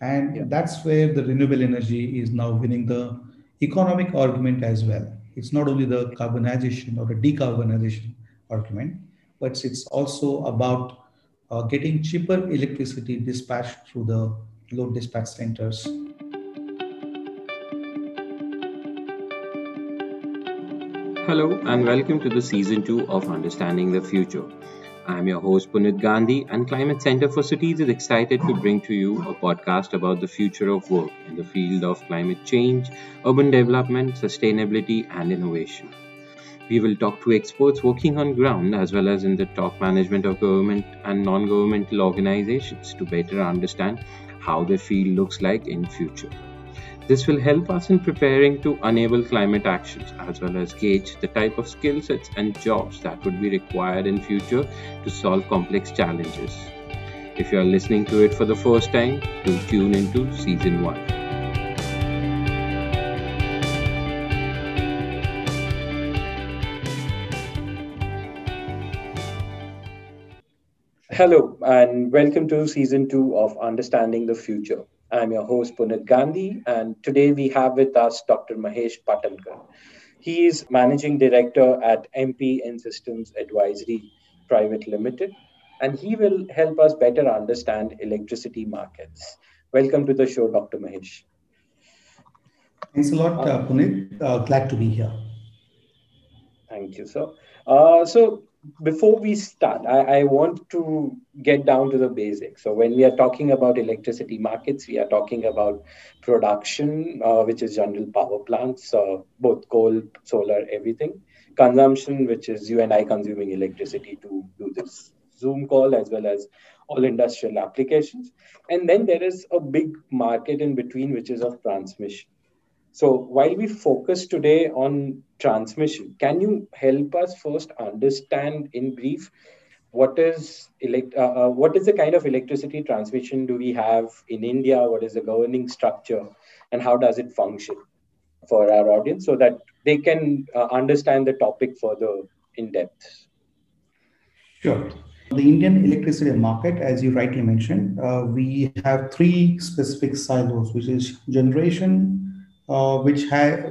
And yeah. that's where the renewable energy is now winning the economic argument as well. It's not only the carbonization or the decarbonization argument, but it's also about uh, getting cheaper electricity dispatched through the load dispatch centers. Hello, and welcome to the season 2 of Understanding the Future. I'm your host Punit Gandhi, and Climate Center for Cities is excited to bring to you a podcast about the future of work in the field of climate change, urban development, sustainability, and innovation. We will talk to experts working on ground as well as in the top management of government and non-governmental organizations to better understand how the field looks like in future. This will help us in preparing to enable climate actions as well as gauge the type of skill sets and jobs that would be required in future to solve complex challenges. If you are listening to it for the first time, do tune into season 1. Hello, and welcome to season two of Understanding the Future. I'm your host, Punit Gandhi, and today we have with us Dr. Mahesh Patankar. He is Managing Director at MP Ensystems Advisory Private Limited, and he will help us better understand electricity markets. Welcome to the show, Dr. Mahesh. Thanks a lot, uh, Punit. Uh, glad to be here. Thank you, sir. Uh, so, before we start, I, I, want to get down to the basics. So, when we are talking about electricity markets, we are talking about production, uh, which is general power plants, uh, both coal, solar, everything. Consumption, which is you and I consuming electricity to do this Zoom call, as well as all industrial applications. And then there is a big market in between, which is of transmission. So while we focus today on transmission, can you help us first understand in brief what is elect uh, uh, what is the kind of electricity transmission do we have in India? What is the governing structure, and how does it function for our audience so that they can uh, understand the topic further in depth? Sure. The Indian electricity market, as you rightly mentioned, uh, we have three specific silos, which is generation, uh, which,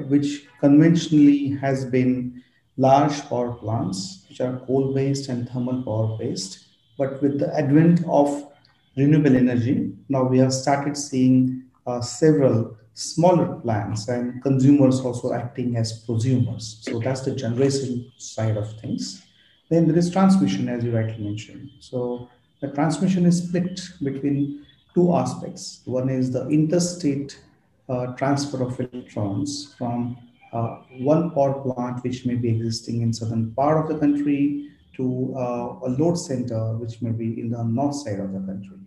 which conventionally has been large power plants, which are coal based and thermal power based. But with the advent of renewable energy, now we have started seeing uh, several smaller plants and consumers also acting as prosumers. So that's the generation side of things. Then there is transmission, as you rightly mentioned. So the transmission is split between two aspects. One is the interstate uh, transfer of electrons from uh, one power plant which may be existing in southern part of the country to uh, a load center which may be in the north side of the country.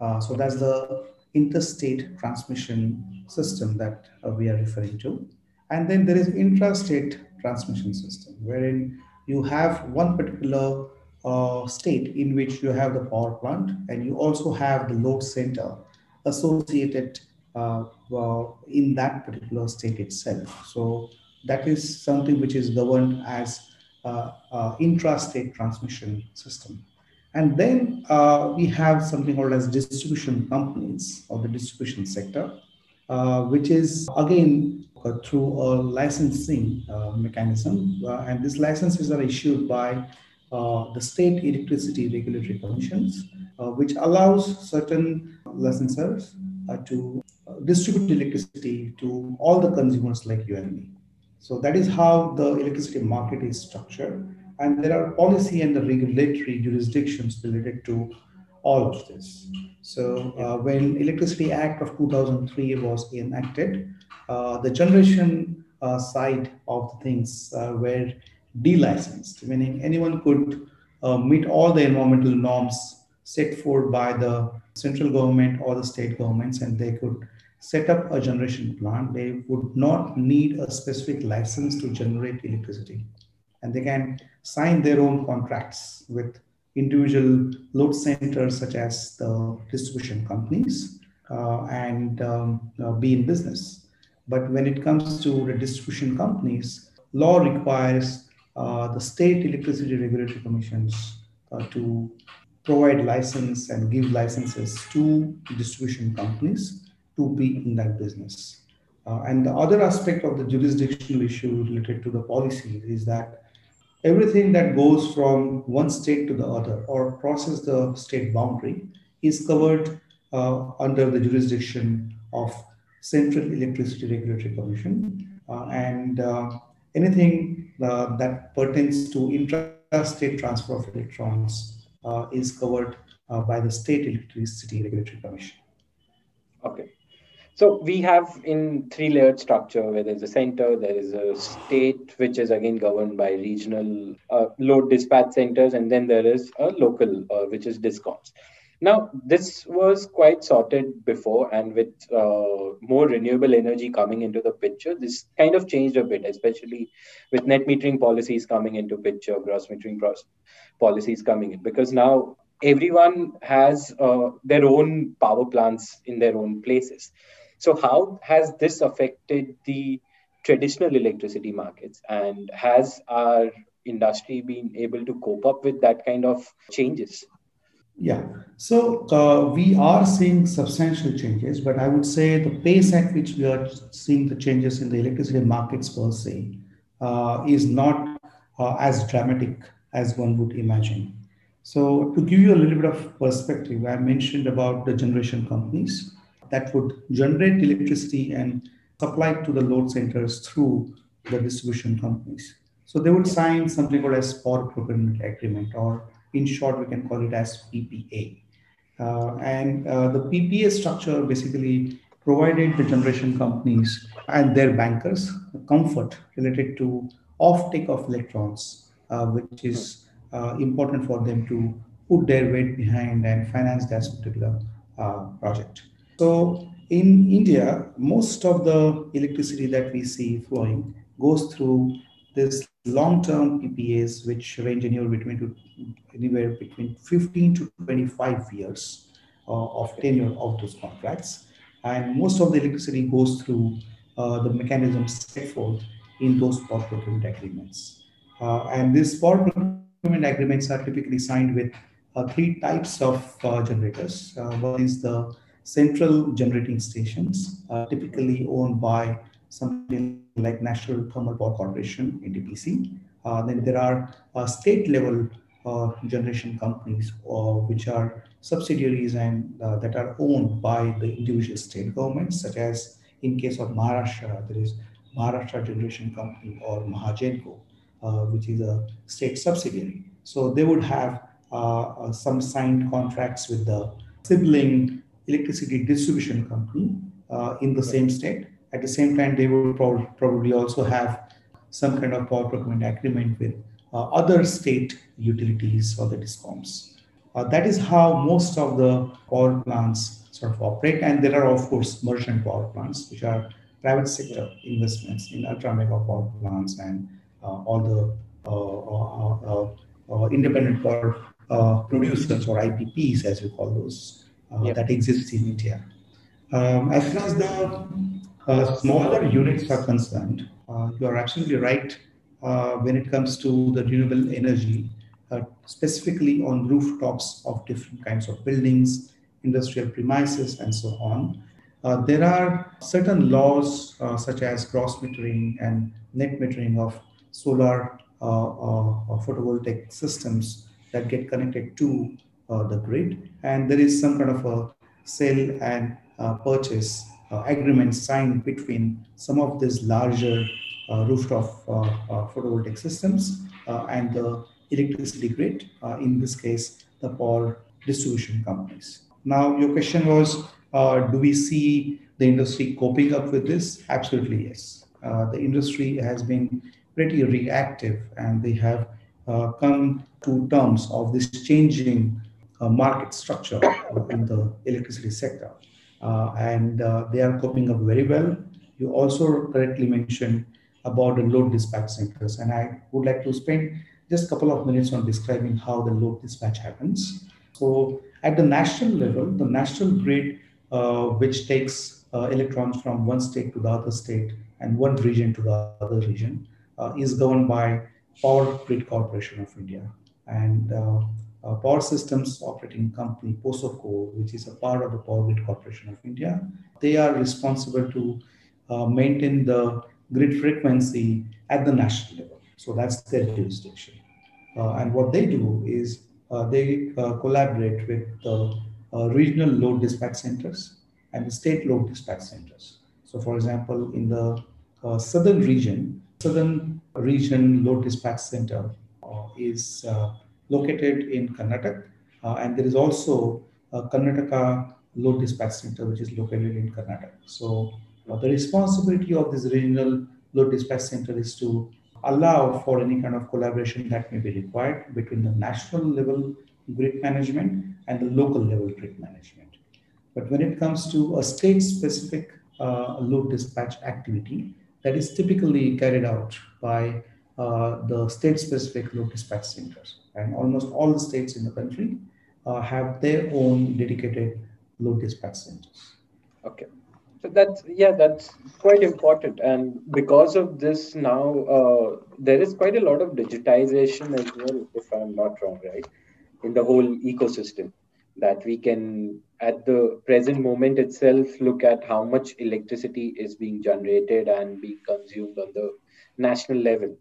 Uh, so that's the interstate transmission system that uh, we are referring to. And then there is intrastate transmission system wherein you have one particular uh, state in which you have the power plant and you also have the load center associated in that particular state itself. So that is something which is governed as uh, uh, intrastate transmission system. And then uh, we have something called as distribution companies or the distribution sector, uh, which is again uh, through a licensing mechanism. and these licenses are issued by the state electricity regulatory commissions, which allows certain licensors to distribute electricity to all the consumers like you and me. So that is how the electricity market is structured. And there are policy and the regulatory jurisdictions related to all of this. So uh, when Electricity Act of 2003 was enacted, uh, the generation uh, side of things uh, were delicensed, meaning anyone could uh, meet all the environmental norms set forth by the central government or the state governments, and they could set up a generation plant, they would not need a specific license to generate electricity. And they can sign their own contracts with individual load centers, such as the distribution companies, uh, and um, uh, be in business. But when it comes to the distribution companies, law requires uh, the state electricity regulatory commissions uh, to provide license and give licenses to distribution companies to be in that business. Uh, and the other aspect of the jurisdictional issue related to the policy is that everything that goes from one state to the other or crosses the state boundary is covered uh, under the jurisdiction of Central Electricity Regulatory Commission. Uh, and uh, anything uh, that pertains to intra-state transfer of electrons uh, is covered by the State Electricity Regulatory Commission. Okay. So we have in three layered structure where there's a center, there is a state which is again governed by regional uh, load dispatch centers, and then there is a local uh, which is discoms. Now this was quite sorted before, and with uh, more renewable energy coming into the picture, this kind of changed a bit, especially with net metering policies coming into picture, gross metering policies coming in, because now everyone has uh, their own power plants in their own places so, how has this affected the traditional electricity markets, and has our industry been able to cope up with that kind of changes? Yeah, so uh, we are seeing substantial changes, but I would say the pace at which we are seeing the changes in the electricity markets per se uh, is not uh, as dramatic as one would imagine. So, to give you a little bit of perspective, I mentioned about the generation companies that would generate electricity and supply it to the load centers through the distribution companies. So they would sign something called as power procurement agreement, or in short, we can call it as PPA. Uh, and uh, the PPA structure basically provided the generation companies and their bankers comfort related to offtake of electrons, uh, which is uh, important for them to put their weight behind and finance that particular uh, project. So in India, most of the electricity that we see flowing goes through this long-term PPAs, which range anywhere between to, anywhere between 15 to 25 years uh, of tenure of those contracts, and most of the electricity goes through uh, the mechanisms set forth in those power procurement agreements. Uh, and these power procurement agreements are typically signed with uh, three types of uh, generators. Uh, one is the central generating stations, uh, typically owned by something like National Thermal Power Corporation, NTPC. Uh, then there are uh, state level uh, generation companies, uh, which are subsidiaries and uh, that are owned by the individual state governments, such as in case of Maharashtra, there is Maharashtra Generation Company or Mahagenco, which is a state subsidiary. So they would have some signed contracts with the sibling electricity distribution company uh, in the same state. At the same time, they will pro- probably also have some kind of power procurement agreement with uh, other state utilities or the discoms. Uh, that is how most of the power plants sort of operate. And there are, of course, merchant power plants, which are private sector investments in ultra mega power plants and uh, all the uh, uh, independent power producers or IPPs, as we call those yep. that exists in India. Um, as far as the uh, smaller units are concerned, uh, you are absolutely right when it comes to the renewable energy, specifically on rooftops of different kinds of buildings, industrial premises, and so on. Uh, there are certain laws uh, such as gross metering and net metering of solar uh, photovoltaic systems that get connected to uh, the grid, and there is some kind of a sale and uh, purchase uh, agreement signed between some of these larger rooftop photovoltaic systems and the electricity grid, in this case, the power distribution companies. Now, your question was, uh, do we see the industry coping up with this? Absolutely, yes. Uh, the industry has been pretty reactive and they have uh, come to terms of this changing uh, market structure in the electricity sector. Uh, and uh, they are coping up very well. You also correctly mentioned about the load dispatch centers, and I would like to spend just a couple of minutes on describing how the load dispatch happens. So, at the national level, the national grid, uh, which takes uh, electrons from one state to the other state and one region to the other region, uh, is governed by Power Grid Corporation of India. And uh, Power Systems Operating Company, POSOCO, which is a part of the Power Grid Corporation of India. They are responsible to uh, maintain the grid frequency at the national level. So that's their jurisdiction. Uh, and what they do is uh, they uh, collaborate with the uh, regional load dispatch centers and the state load dispatch centers. So, for example, in the southern region, southern region load dispatch center is located in Karnataka, and there is also a Karnataka load dispatch center which is located in Karnataka. So, the responsibility of this regional load dispatch center is to allow for any kind of collaboration that may be required between the national level grid management and the local level grid management. But when it comes to a state specific uh, load dispatch activity, that is typically carried out by uh, the state specific load dispatch centers. And almost all the states in the country uh, have their own dedicated load dispatch centers. Okay. So that's yeah, that's quite important, and because of this, now uh, there is quite a lot of digitization as well, if I'm not wrong, right, in the whole ecosystem. That we can, at the present moment itself, look at how much electricity is being generated and being consumed on the national level.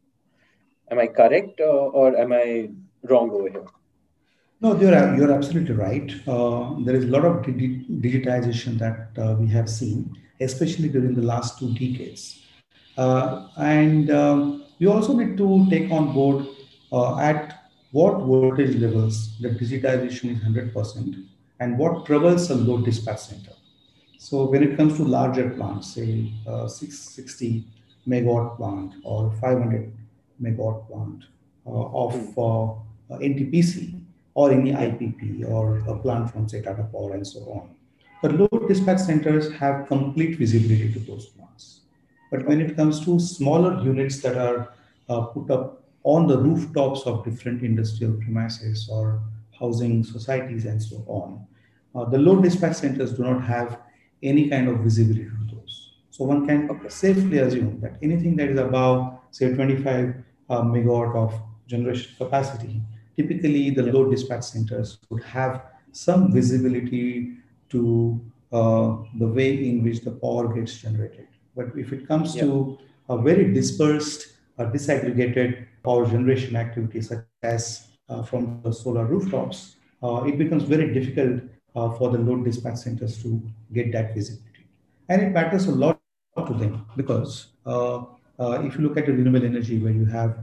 Am I correct, uh, or am I wrong over here? No, you're, you're absolutely right. Uh, there is a lot of digitization that uh, we have seen, especially during the last two decades. Uh, and um, we also need to take on board uh, at what voltage levels the digitization is 100% and what troubles a load dispatch center. So when it comes to larger plants, say uh, 660 megawatt plant or 500 megawatt plant uh, of uh, NTPC, or any IPP or a plant from say Tata Power and so on. The load dispatch centers have complete visibility to those plants. But when it comes to smaller units that are uh, put up on the rooftops of different industrial premises or housing societies and so on, uh, the load dispatch centers do not have any kind of visibility to those. So one can safely assume that anything that is above, say, 25 uh, megawatt of generation capacity typically the load dispatch centers would have some visibility to uh, the way in which the power gets generated. But if it comes yeah. to a very dispersed, uh, disaggregated power generation activity, such as uh, from the solar rooftops, uh, it becomes very difficult uh, for the load dispatch centers to get that visibility. And it matters a lot to them because uh, if you look at renewable energy, where you have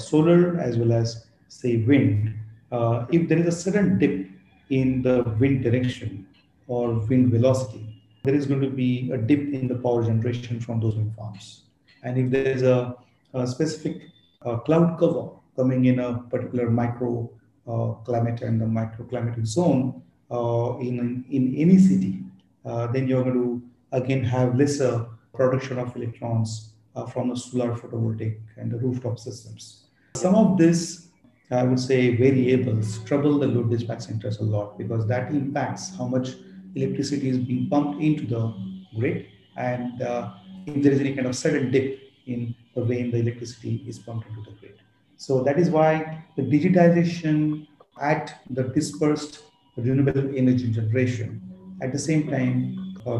solar as well as say wind, uh, if there is a sudden dip in the wind direction or wind velocity, there is going to be a dip in the power generation from those wind farms. And if there is a, a specific uh, cloud cover coming in a particular micro uh, climate and the microclimatic zone uh, in, in any city, uh, then you're going to again have lesser production of electrons uh, from the solar photovoltaic and the rooftop systems. Some of this I would say variables trouble the load dispatch centers a lot because that impacts how much electricity is being pumped into the grid and uh, if there is any kind of sudden dip in the way the electricity is pumped into the grid. So that is why the digitization at the dispersed renewable energy generation, at the same time, uh,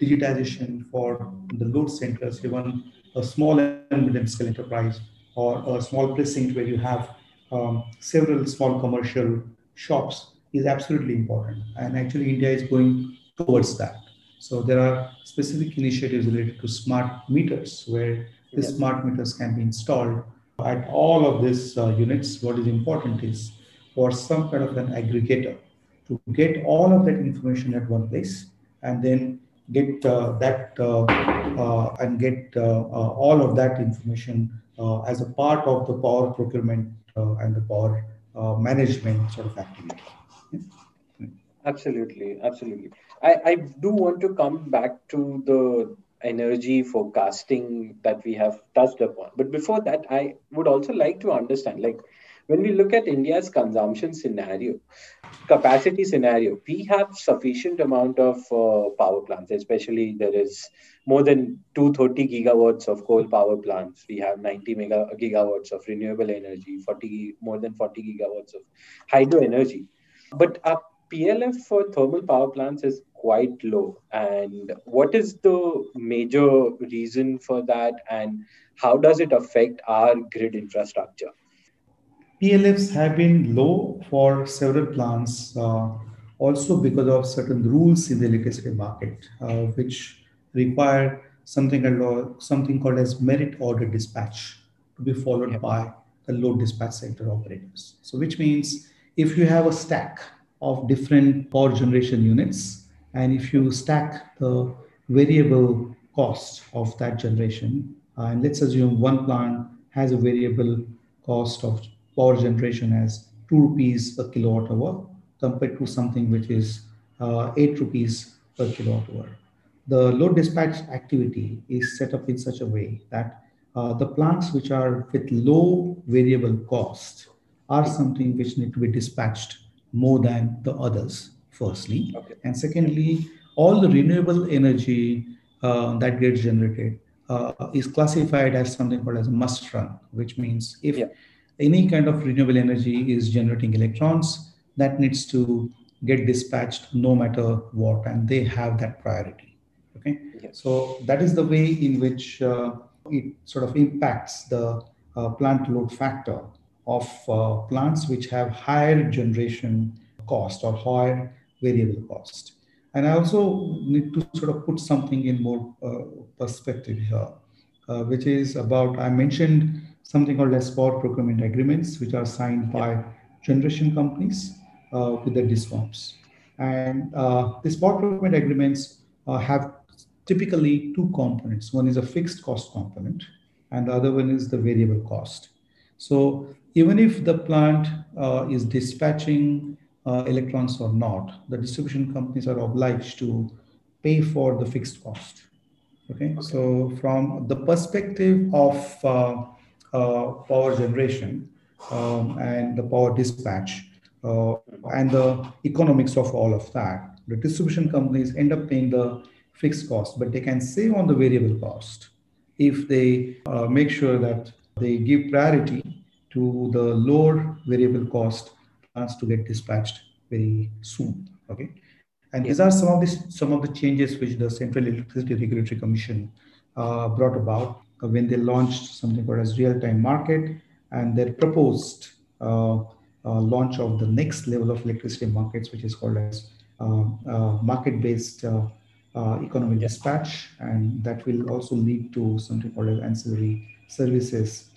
digitization for the load centers, even a small and medium scale enterprise or a small precinct where you have um, several small commercial shops is absolutely important. And actually, India is going towards that. So there are specific initiatives related to smart meters where the yes. smart meters can be installed at all of these uh, units. What is important is for some kind of an aggregator to get all of that information at one place and then get uh, that uh, uh and get uh, uh, all of that information as a part of the power procurement and the power uh, management sort of activity. Absolutely, absolutely. I, I do want to come back to the energy forecasting that we have touched upon. But before that, I would also like to understand like when we look at India's consumption scenario, capacity scenario, we have sufficient amount of uh, power plants, especially there is more than 230 gigawatts of coal power plants. We have 90 mega gigawatts of renewable energy, 40 more than 40 gigawatts of hydro energy. But our PLF for thermal power plants is quite low. And what is the major reason for that? And how does it affect our grid infrastructure? PLFs have been low for several plants, uh, also because of certain rules in the electricity market, uh, which require something, called, something called as merit order dispatch to be followed yep. by the load dispatch center operators. So, which means if you have a stack of different power generation units, and if you stack the variable cost of that generation, uh, and let's assume one plant has a variable cost of power generation as 2 rupees per kilowatt hour compared to something which is uh, 8 rupees per kilowatt hour. The load dispatch activity is set up in such a way that uh, the plants which are with low variable cost are something which need to be dispatched more than the others, firstly. Okay. And secondly, all the renewable energy uh, that gets generated uh, is classified as something called as a must run, which means if yeah any kind of renewable energy is generating electrons that needs to get dispatched no matter what and they have that priority okay yes. so that is the way in which uh, it sort of impacts the uh, plant load factor of uh, plants which have higher generation cost or higher variable cost and i also need to sort of put something in more uh, perspective here uh, which is about i mentioned something called as power procurement agreements, which are signed by generation companies uh, with the discoms. And uh, these power procurement agreements uh, have typically two components. One is a fixed cost component, and the other one is the variable cost. So even if the plant uh, is dispatching uh, electrons or not, the distribution companies are obliged to pay for the fixed cost. Okay, okay. so from the perspective of uh, uh, power generation um, and the power dispatch uh, and the economics of all of that. The distribution companies end up paying the fixed cost, but they can save on the variable cost if they uh, make sure that they give priority to the lower variable cost plants to get dispatched very soon. Okay. And these are some of the some of the changes which the Central Electricity Regulatory Commission uh, brought about uh, when they launched something called as real-time market and their proposed uh, uh, launch of the next level of electricity markets, which is called as market-based economic dispatch, and that will also lead to something called as ancillary services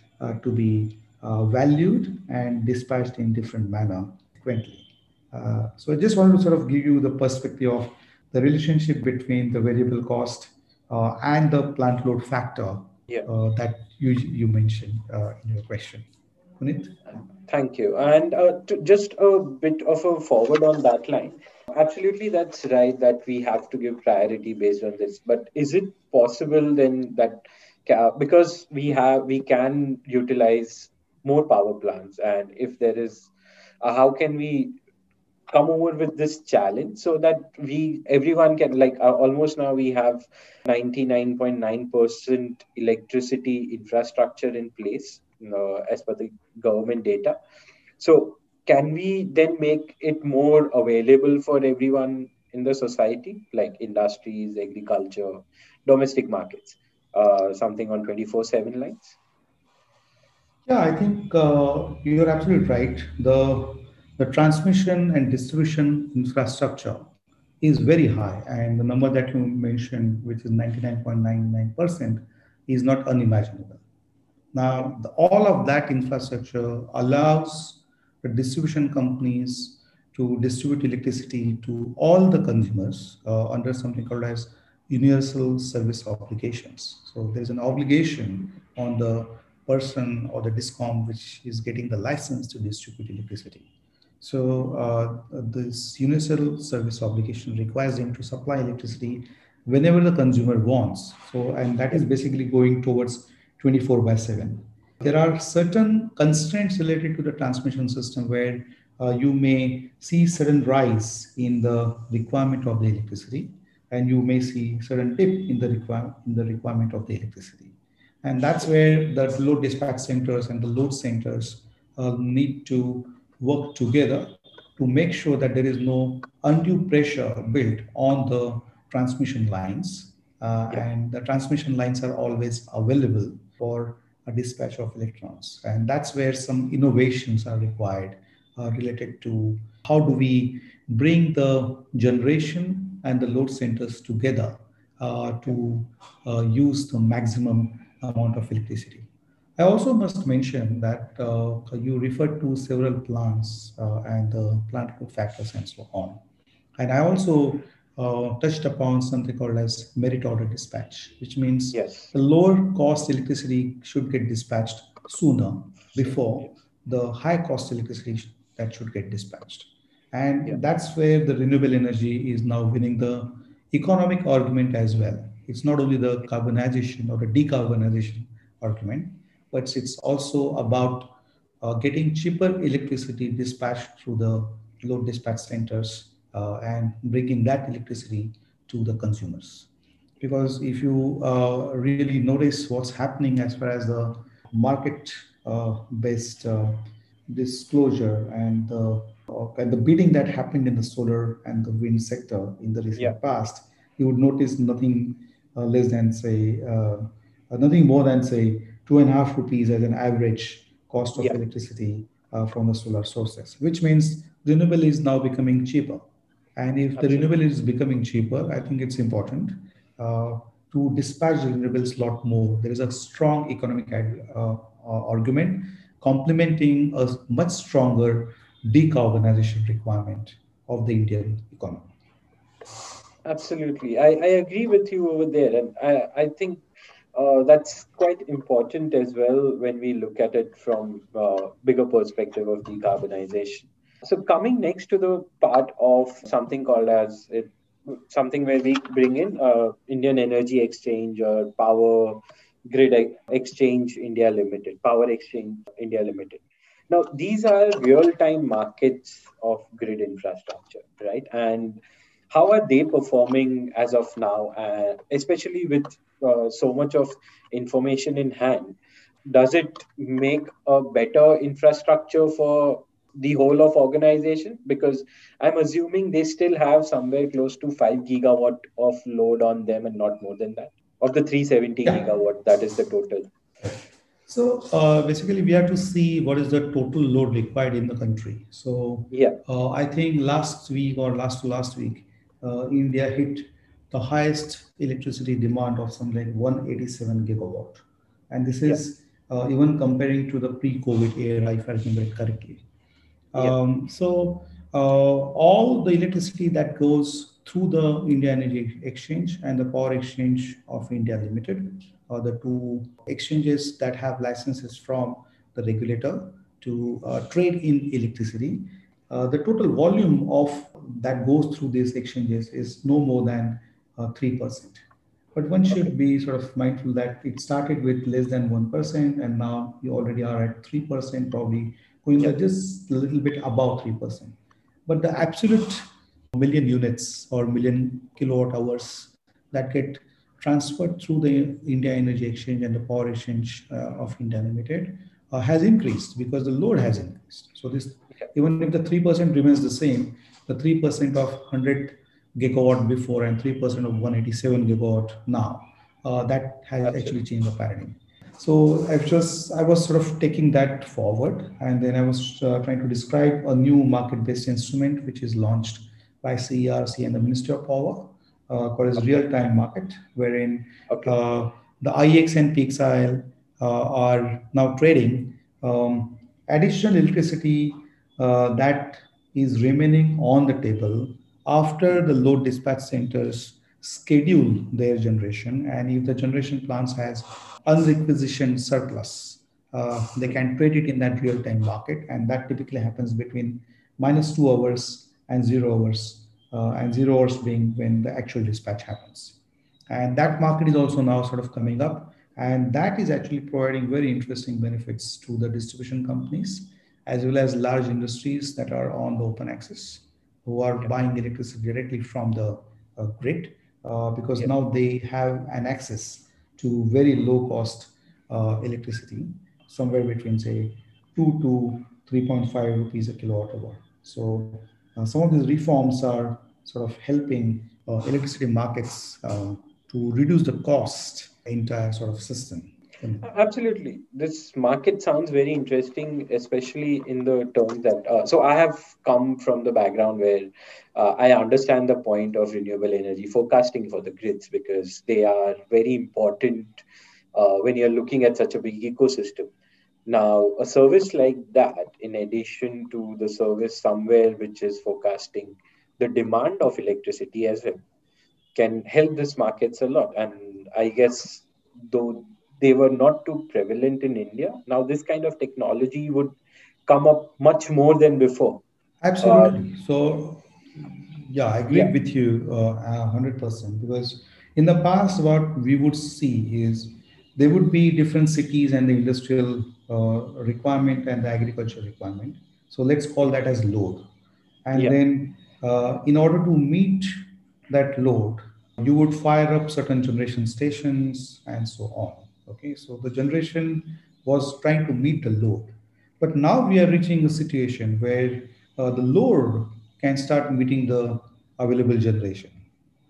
to be valued and dispatched in different manner frequently. Uh, so I just wanted to sort of give you the perspective of the relationship between the variable cost uh, and the plant load factor yeah. uh, that you, you mentioned uh, in your question. Punit? Thank you. And uh, just a bit of a forward on that line. Absolutely, that's right that we have to give priority based on this. But is it possible then that because we have we can utilize more power plants, and if there is, uh, how can we come over with this challenge so that we everyone can like uh, almost now we have 99.9% electricity infrastructure in place uh, as per the government data. So can we then make it more available for everyone in the society like industries agriculture domestic markets uh, something on 24 7 lines? Yeah i think uh, you're absolutely right. The the transmission and distribution infrastructure is very high. And the number that you mentioned, which is 99.99%, is not unimaginable. Now, the, all of that infrastructure allows the distribution companies to distribute electricity to all the consumers uh, under something called as universal service obligations. So there's an obligation on the person or the discom which is getting the license to distribute electricity. So uh, this universal service obligation requires them to supply electricity whenever the consumer wants. So, and that is basically going towards 24 by 7. There are certain constraints related to the transmission system where uh, you may see sudden rise in the requirement of the electricity and you may see certain dip in the, require, in the requirement of the electricity. And that's where the load dispatch centers and the load centers uh, need to work together to make sure that there is no undue pressure built on the transmission lines. Uh, yeah. And the transmission lines are always available for a dispatch of electrons. And that's where some innovations are required uh, related to how do we bring the generation and the load centers together uh, to uh, use the maximum amount of electricity. I also must mention that uh, you referred to several plants uh, and the plant load factors and so on. And I also uh, touched upon something called as merit order dispatch, which means yes. the lower cost electricity should get dispatched sooner before the high cost electricity that should get dispatched. And yeah. that's where the renewable energy is now winning the economic argument as well. It's not only the carbonization or the decarbonization argument, but it's also about uh, getting cheaper electricity dispatched through the load dispatch centers uh, and bringing that electricity to the consumers. Because if you uh, really notice what's happening as far as the market uh, based uh, disclosure and the uh, and the bidding that happened in the solar and the wind sector in the recent yeah. past, you would notice nothing less than say nothing more than say two and a half rupees as an average cost of yeah. electricity uh, from the solar sources, which means renewable is now becoming cheaper. And if Absolutely. the renewable is becoming cheaper, I think it's important uh, to dispatch the renewables a lot more. There is a strong economic uh, uh, argument complementing a much stronger decarbonization requirement of the Indian economy. Absolutely. I, I agree with you over there. And I, I think uh, that's quite important as well when we look at it from a bigger perspective of decarbonization. So coming next to the part of something called as it, something where we bring in uh, Indian Energy Exchange or Power Grid Exchange India Limited, Power Exchange India Limited. Now these are real-time markets of grid infrastructure, right? And how are they performing as of now, uh, especially with uh, so much of information in hand? Does it make a better infrastructure for the whole of organization? Because I'm assuming they still have somewhere close to five gigawatt of load on them, and not more than that. Of the 370 yeah. gigawatt, that is the total. So uh, basically, we have to see what is the total load required in the country. So yeah, uh, I think last week or last to last week, uh, India hit the highest electricity demand of something like 187 gigawatt. And this is yeah. uh, even comparing to the pre-COVID era, if I remember it correctly. Um, yeah. So uh, all the electricity that goes through the India Energy Exchange and the Power Exchange of India Limited are the two exchanges that have licenses from the regulator to uh, trade in electricity. Uh, the total volume of that goes through these exchanges is no more than 3%. But one should be sort of mindful that it started with less than 1%, and now you already are at 3%, probably going yep. just a little bit above 3%. But the absolute million units or million kilowatt hours that get transferred through the India Energy Exchange and the Power Exchange uh, of India Limited uh, has increased because the load has increased. So this, even if the 3% remains the same, the 3% of 100 gigawatt before and 3% of 187 gigawatt now. Uh, that has Absolutely. actually changed the paradigm. So I just I was sort of taking that forward, and then I was uh, trying to describe a new market-based instrument which is launched by CERC and the Ministry of Power, uh, called as real-time market, wherein okay. uh, the IEX and PXIL uh, are now trading um, additional electricity uh, that is remaining on the table after the load dispatch centers schedule their generation and if the generation plants has unrequisitioned surplus uh, they can trade it in that real-time market and that typically happens between minus two hours and zero hours uh, and zero hours being when the actual dispatch happens. And that market is also now sort of coming up And that is actually providing very interesting benefits to the distribution companies as well as large industries that are on the open access who are buying electricity directly from the uh, grid uh, because now they have an access to very low cost uh, electricity, somewhere between say 2 to 3.5 rupees a kilowatt hour. So uh, some of these reforms are sort of helping uh, electricity markets uh, to reduce the cost entire sort of system. Absolutely. This market sounds very interesting, especially in the terms that. Uh, so, I have come from the background where uh, I understand the point of renewable energy forecasting for the grids because they are very important uh, when you're looking at such a big ecosystem. Now, a service like that, in addition to the service somewhere which is forecasting the demand of electricity as well, can help this markets a lot. And I guess though they were not too prevalent in India, now this kind of technology would come up much more than before. Absolutely. Uh, so, yeah, I agree yeah. with you uh, 100% because in the past, what we would see is there would be different cities and the industrial uh, requirement and the agriculture requirement. So let's call that as load. And yeah. then uh, in order to meet that load, you would fire up certain generation stations and so on. Okay, so the generation was trying to meet the load. But now we are reaching a situation where uh, the load can start meeting the available generation.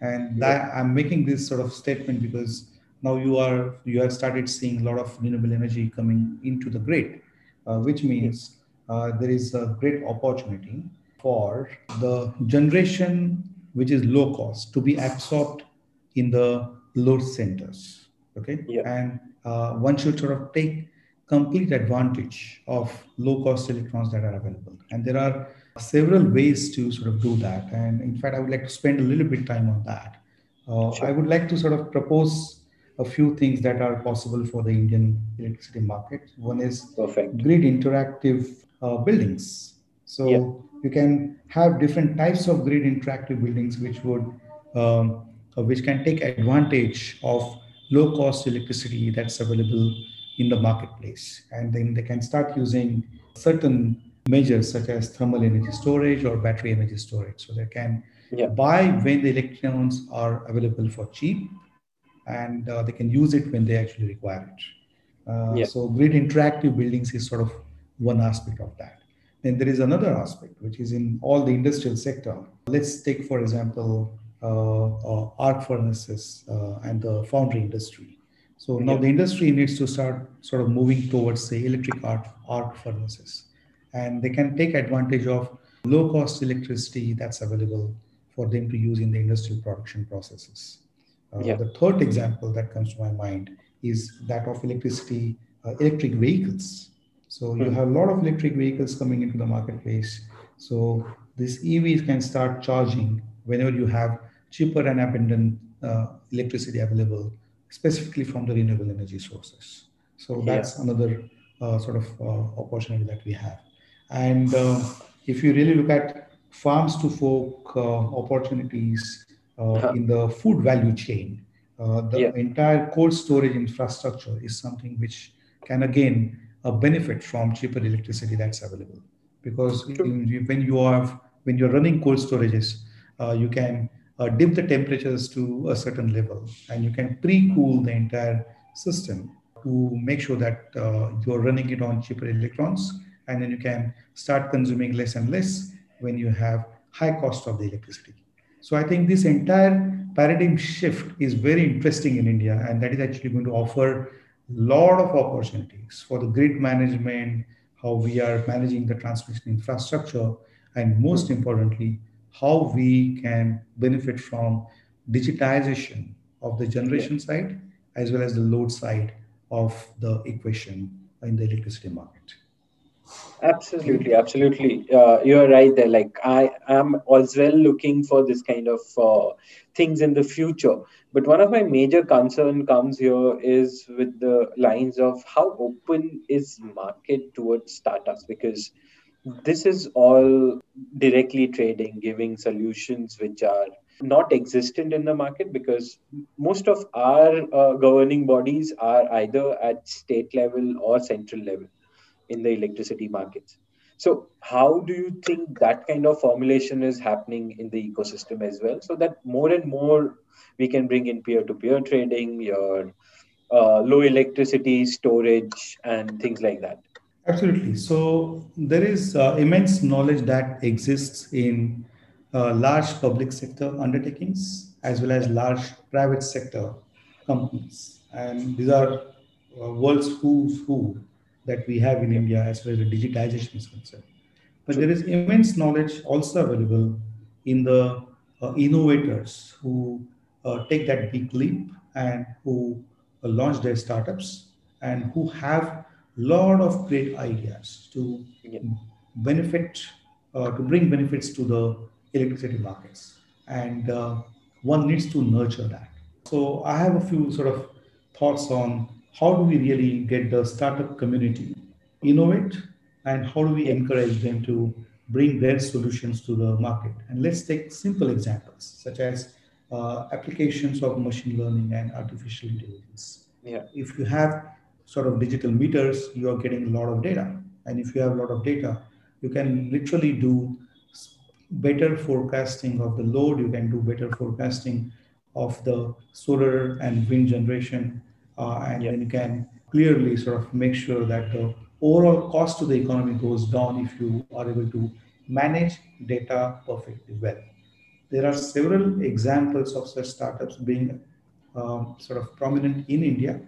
And that I'm making this sort of statement because now you are you have started seeing a lot of renewable energy coming into the grid, uh, which means uh, there is a great opportunity for the generation which is low cost to be absorbed in the load centers. Okay, yeah. and uh, one should sort of take complete advantage of low cost electrons that are available, and there are several ways to sort of do that. And in fact, I would like to spend a little bit time on that. Uh, sure. I would like to sort of propose a few things that are possible for the Indian electricity market. One is Perfect. grid interactive uh, buildings. So yeah. you can have different types of grid interactive buildings which would um, uh, which can take advantage of low cost electricity that's available in the marketplace, and then they can start using certain measures such as thermal energy storage or battery energy storage. So they can yeah. buy when the electrons are available for cheap and uh, they can use it when they actually require it. Uh, yeah. So grid interactive buildings is sort of one aspect of that. Then there is another aspect, which is in all the industrial sector. Let's take, for example, arc furnaces uh, and the foundry industry. So now the industry needs to start sort of moving towards, say, electric arc, arc furnaces. And they can take advantage of low cost electricity that's available for them to use in the industrial production processes. Uh, yeah. The third example that comes to my mind is that of electricity, uh, electric vehicles. So you hmm. have a lot of electric vehicles coming into the marketplace. So these EVs can start charging whenever you have cheaper and abundant uh, electricity available, specifically from the renewable energy sources. So that's yeah. another uh, sort of uh, opportunity that we have. And uh, if you really look at farms to fork opportunities uh, in the food value chain. Uh, the yeah. entire cold storage infrastructure is something which can again uh, benefit from cheaper electricity that's available because in, when you are when you're running cold storages you can uh, dip the temperatures to a certain level and you can pre-cool the entire system to make sure that uh, you're running it on cheaper electrons and then you can start consuming less and less when you have high cost of the electricity. So I think this entire paradigm shift is very interesting in India, and that is actually going to offer a lot of opportunities for the grid management, how we are managing the transmission infrastructure, and most importantly, how we can benefit from digitization of the generation side as well as the load side of the equation in the electricity market. Absolutely, absolutely. Uh, you're right there. Like I am as well looking for this kind of uh, things in the future. But one of my major concern comes here is with the lines of how open is market towards startups because this is all directly trading, giving solutions which are not existent in the market because most of our uh, governing bodies are either at state level or central level in the electricity markets. So, how do you think that kind of formulation is happening in the ecosystem as well, so that more and more we can bring in peer-to-peer trading, your uh, low electricity storage, and things like that? Absolutely. So there is uh, immense knowledge that exists in uh, large public sector undertakings as well as large private sector companies. And these are uh, world's who's who that we have in India as far as the digitization is concerned. But there is immense knowledge also available in the uh, innovators who uh, take that big leap and who uh, launch their startups and who have lot of great ideas to yeah. benefit, uh, to bring benefits to the electricity markets. And uh, one needs to nurture that. So I have a few sort of thoughts on how do we really get the startup community innovate and how do we encourage them to bring their solutions to the market. And let's take simple examples such as uh, applications of machine learning and artificial intelligence. Yeah. If you have sort of digital meters, you are getting a lot of data. And if you have a lot of data, you can literally do better forecasting of the load, you can do better forecasting of the solar and wind generation, uh, and yeah. then you can clearly sort of make sure that the overall cost to the economy goes down if you are able to manage data perfectly well. There are several examples of such startups being um, sort of prominent in India,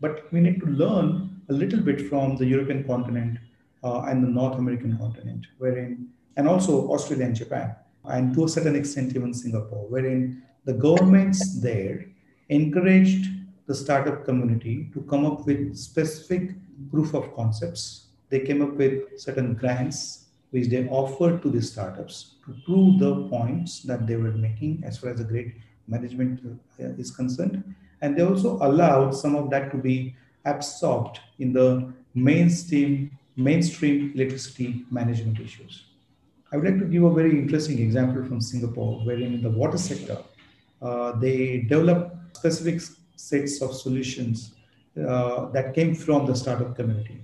but we need to learn a little bit from the European continent uh, and the North American continent, wherein and also Australia and Japan, and to a certain extent even Singapore, wherein the governments there encouraged the startup community to come up with specific proof of concepts. They came up with certain grants which they offered to the startups to prove the points that they were making as far as the grid management uh, is concerned. And they also allowed some of that to be absorbed in the mainstream mainstream electricity management issues. I would like to give a very interesting example from Singapore, wherein in the water sector, uh, they developed specific sets of solutions uh, that came from the startup community.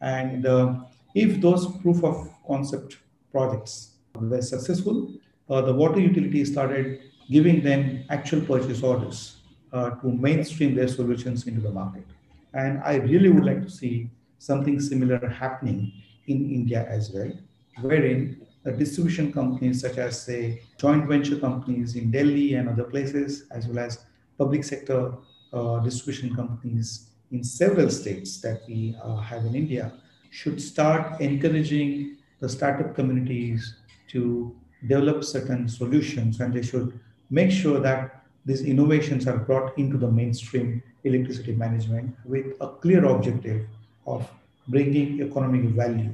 And uh, if those proof of concept projects were successful, uh, the water utility started giving them actual purchase orders to mainstream their solutions into the market. And I really would like to see something similar happening in India as well, wherein the distribution companies such as say joint venture companies in Delhi and other places, as well as public sector uh, distribution companies in several states that we uh, have in India, should start encouraging the startup communities to develop certain solutions and they should make sure that these innovations are brought into the mainstream electricity management with a clear objective of bringing economic value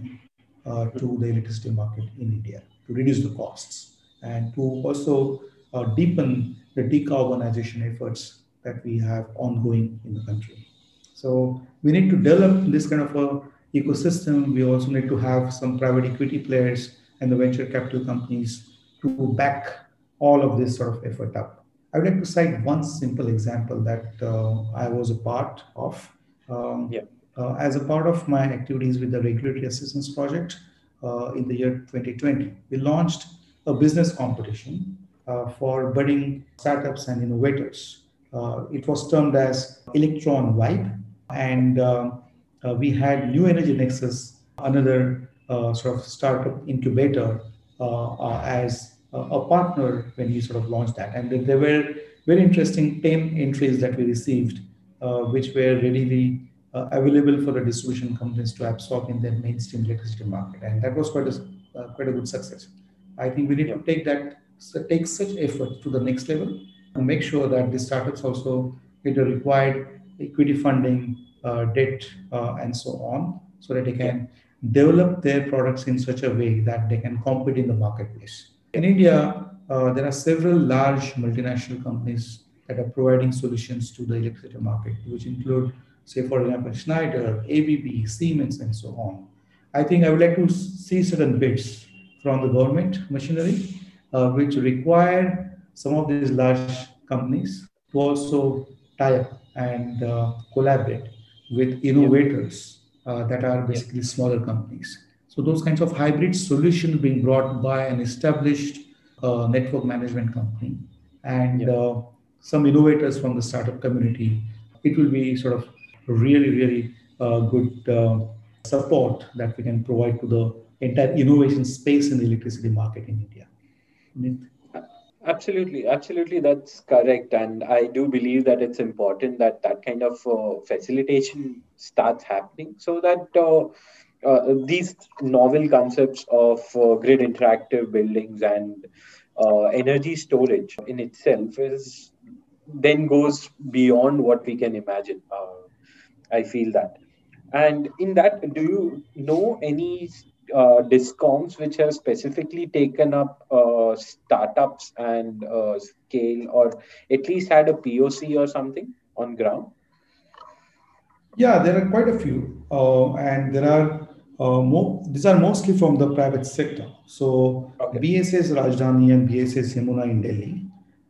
uh, to the electricity market in India to reduce the costs and to also uh, deepen the decarbonization efforts that we have ongoing in the country. So we need to develop this kind of a ecosystem. We also need to have some private equity players and the venture capital companies to back all of this sort of effort up. I would like to cite one simple example that uh, I was a part of. Um, yeah. uh, as a part of my activities with the Regulatory Assistance Project uh, in the year 2020, we launched a business competition uh, for budding startups and innovators. Uh, it was termed as Electron Vibe, and um, uh, we had New Energy Nexus, another sort of startup incubator, as a partner when we sort of launched that. And there were very interesting 10 entries that we received, uh, which were readily uh, available for the distribution companies to absorb in their mainstream electricity market. And that was quite a, uh, quite a good success. I think we need to take that, take such effort to the next level to make sure that the startups also get the required equity funding, uh, debt, uh, and so on, so that they can develop their products in such a way that they can compete in the marketplace. In India, uh, there are several large multinational companies that are providing solutions to the electricity market, which include, say, for example, Schneider, ABB, Siemens, and so on. I think I would like to see certain bids from the government machinery, uh, which require some of these large companies to also tie up and uh, collaborate with innovators uh, that are basically smaller companies. So those kinds of hybrid solutions being brought by an established uh, network management company and uh, some innovators from the startup community, it will be sort of really, really uh, good uh, support that we can provide to the entire innovation space in the electricity market in India. Absolutely, absolutely, that's correct. And I do believe that it's important that that kind of uh, facilitation starts happening so that uh, uh, these novel concepts of uh, grid interactive buildings and uh, energy storage in itself is then goes beyond what we can imagine. Uh, I feel that. And in that, do you know any uh, discoms which have specifically taken up uh, startups and uh, scale or at least had a POC or something on ground? Yeah, there are quite a few. Uh, and there are uh, more, these are mostly from the private sector. So okay. BSES Rajdhani and BSES Yamuna in Delhi,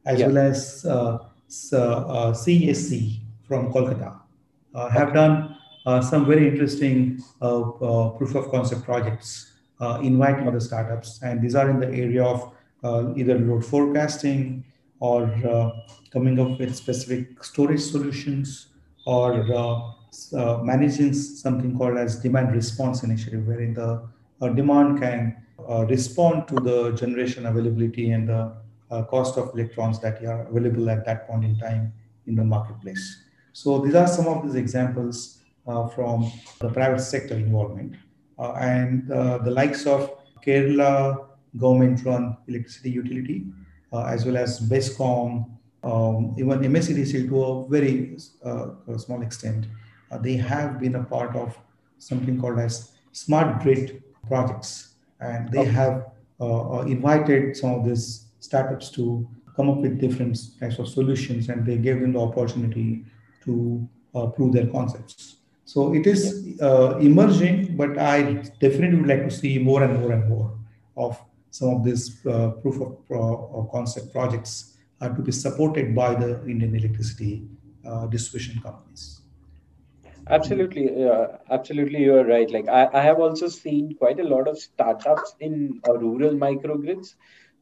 as yeah. well as uh, CESC from Kolkata, have okay. done uh, some very interesting uh, uh, proof of concept projects inviting other startups. And these are in the area of either load forecasting or coming up with specific storage solutions or uh, managing something called as demand response initiative, wherein the uh, demand can uh, respond to the generation availability and the cost of electrons that are available at that point in time in the marketplace. So these are some of these examples uh, from the private sector involvement. Uh, and uh, the likes of Kerala government-run electricity utility, as well as BESCOM, um, even MSEDCL to a very small extent, they have been a part of something called as smart grid projects. And they okay. have uh, invited some of these startups to come up with different types of solutions and they gave them the opportunity to uh, prove their concepts. So it is uh, emerging, but I definitely would like to see more and more and more of some of these uh, proof of, pro- concept projects are to be supported by the Indian electricity uh, distribution companies. Absolutely, uh, absolutely, you are right. Like I, I have also seen quite a lot of startups in uh, rural microgrids.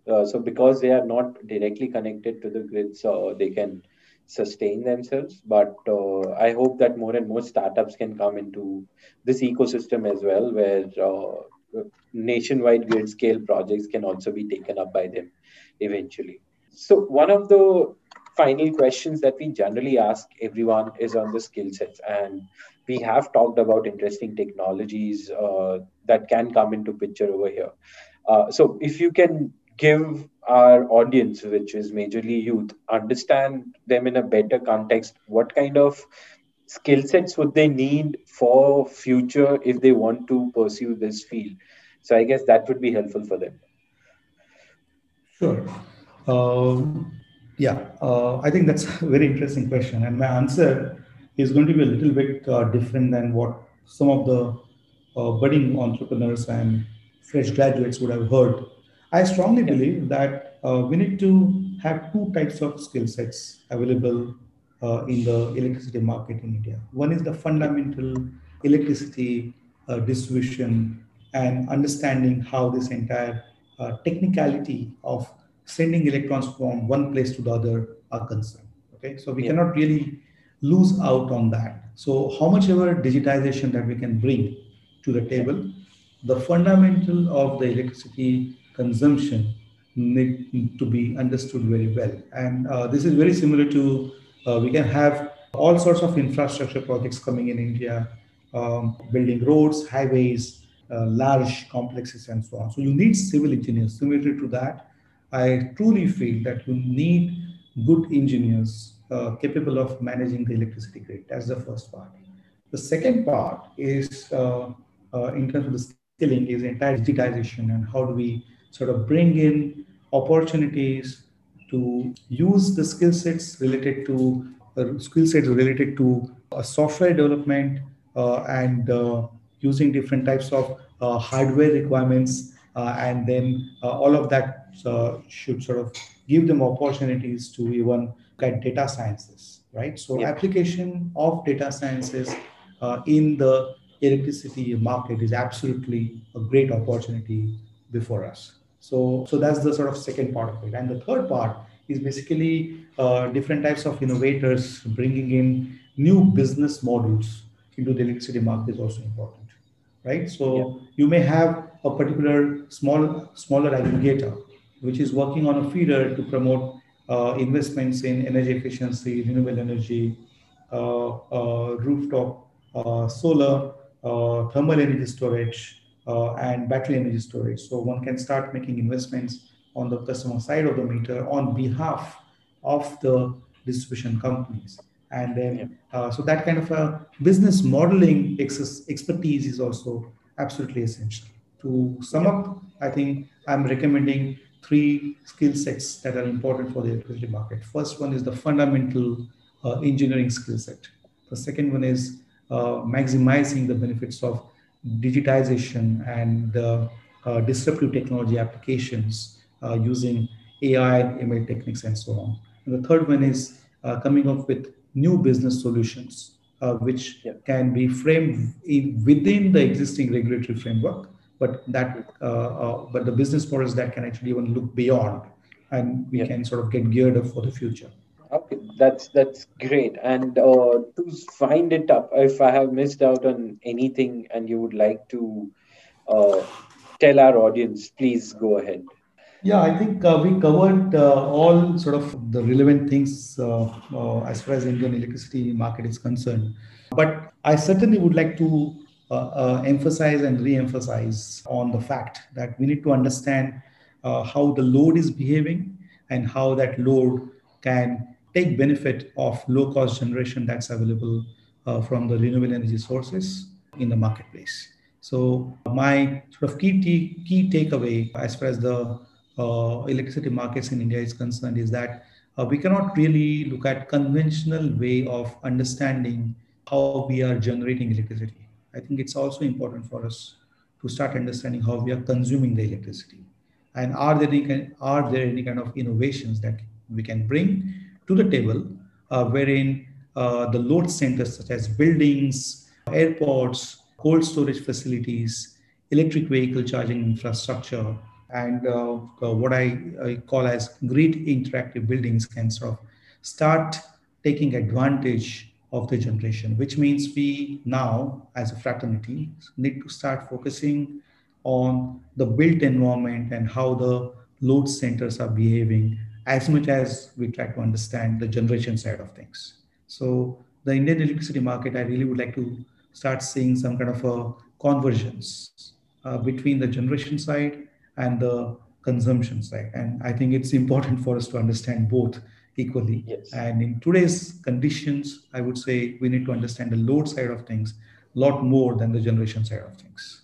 Uh, so because they are not directly connected to the grid, so they can sustain themselves. But uh, I hope that more and more startups can come into this ecosystem as well, where uh, nationwide grid scale projects can also be taken up by them eventually. So, one of the final questions that we generally ask everyone is on the skill sets. And we have talked about interesting technologies uh, that can come into picture over here. Uh, so, if you can give our audience, which is majorly youth, understand them in a better context. What kind of skill sets would they need for future if they want to pursue this field? So I guess that would be helpful for them. Sure. Um, yeah, uh, I think that's a very interesting question, and my answer is going to be a little bit uh, different than what some of the uh, budding entrepreneurs and fresh graduates would have heard I strongly believe that uh, we need to have two types of skill sets available uh, in the electricity market in India. One is the fundamental electricity uh, distribution and understanding how this entire uh, technicality of sending electrons from one place to the other are concerned. Okay, so we yeah. cannot really lose out on that. So how much ever digitization that we can bring to the table, the fundamental of the electricity consumption need to be understood very well. And uh, this is very similar to uh, we can have all sorts of infrastructure projects coming in India, um, building roads, highways, uh, large complexes, and so on. So you need civil engineers. Similar to that, I truly feel that you need good engineers uh, capable of managing the electricity grid. That's the first part. The second part is uh, uh, in terms of the skilling is entire digitization and how do we sort of bring in opportunities to use the skill sets related to uh, skill sets related to uh, software development uh, and using different types of hardware requirements and then all of that uh, should sort of give them opportunities to even get data sciences, right? So yeah. application of data sciences uh, in the electricity market is absolutely a great opportunity before us. So, so that's the sort of second part of it. And the third part is basically uh, different types of innovators bringing in new business models into the electricity market is also important, right? So yeah. you may have a particular small smaller aggregator which is working on a feeder to promote uh, investments in energy efficiency, renewable energy, uh, uh rooftop uh, solar, uh, thermal energy storage, and battery energy storage. So one can start making investments on the customer side of the meter on behalf of the distribution companies. And then, yeah. uh, so that kind of a business modeling ex- expertise is also absolutely essential. To sum yeah. up, I think I'm recommending three skill sets that are important for the electricity market. First one is the fundamental uh, engineering skill set. The second one is uh, maximizing the benefits of digitization and uh, uh disruptive technology applications uh, using AI, ML techniques, and so on. And the third one is uh, coming up with new business solutions, which yeah. can be framed in, within the existing regulatory framework, but that but the business models that can actually even look beyond, and we yeah. can sort of get geared up for the future. Okay, that's that's great. And uh, to find it up, if I have missed out on anything and you would like to uh, tell our audience, please go ahead. Yeah, I think uh, we covered uh, all sort of the relevant things uh, uh, as far as Indian electricity market is concerned. But I certainly would like to emphasize and re-emphasize on the fact that we need to understand how the load is behaving and how that load can take benefit of low cost generation that's available uh, from the renewable energy sources in the marketplace. So my sort of key, t- key takeaway as far as the uh, electricity markets in India is concerned is that uh, we cannot really look at conventional way of understanding how we are generating electricity. I think it's also important for us to start understanding how we are consuming the electricity, and are there any, are there any kind of innovations that we can bring to the table, uh, wherein uh, the load centers such as buildings, airports, cold storage facilities, electric vehicle charging infrastructure, and uh, what I, I, call as grid interactive buildings can sort of start taking advantage of the generation, which means we now, as a fraternity, need to start focusing on the built environment and how the load centers are behaving as much as we try to understand the generation side of things. So the Indian electricity market, I really would like to start seeing some kind of a convergence uh, between the generation side and the consumption side. And I think it's important for us to understand both equally. Yes. And in today's conditions, I would say we need to understand the load side of things a lot more than the generation side of things.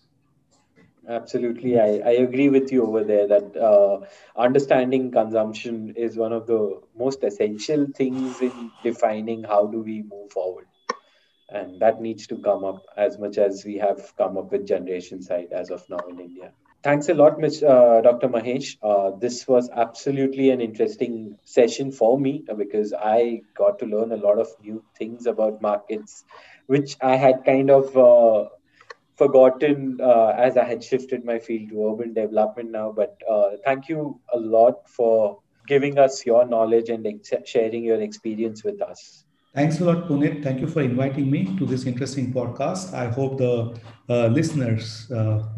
Absolutely, I, I agree with you over there that uh, understanding consumption is one of the most essential things in defining how do we move forward, and that needs to come up as much as we have come up with generation side as of now in India. Thanks a lot, Ms. Uh, Dr. Mahesh. Uh, this was absolutely an interesting session for me uh, because I got to learn a lot of new things about markets, which I had kind of uh, forgotten uh, as I had shifted my field to urban development now. But uh, thank you a lot for giving us your knowledge and ex- sharing your experience with us. Thanks a lot, Puneet. Thank you for inviting me to this interesting podcast. I hope the listeners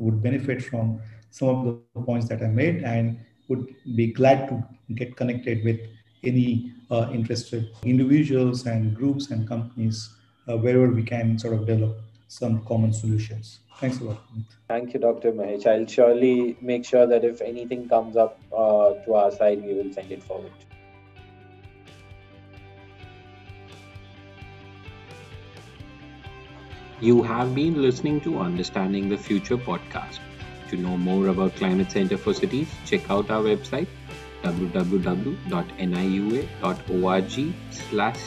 would benefit from some of the points that I made and would be glad to get connected with any uh, interested individuals and groups and companies uh, wherever we can sort of develop some common solutions. Thanks a lot. Thank you, Dr. Mahesh. I'll surely make sure that if anything comes up uh, to our side, we will send it forward. You have been listening to Understanding the Future podcast. To know more about Climate Center for Cities, check out our website www.niua.org slash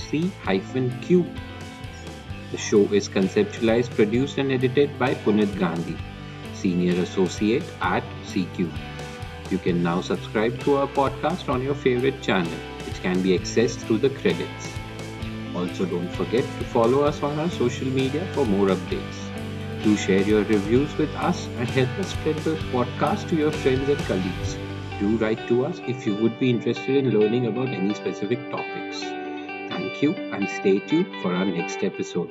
the show is conceptualized, produced, and edited by Punit Gandhi, Senior Associate at C-Cube. You can now subscribe to our podcast on your favorite channel, which can be accessed through the credits. Also, don't forget to follow us on our social media for more updates. Do share your reviews with us and help us spread the podcast to your friends and colleagues. Do write to us if you would be interested in learning about any specific topics. Thank you and stay tuned for our next episode.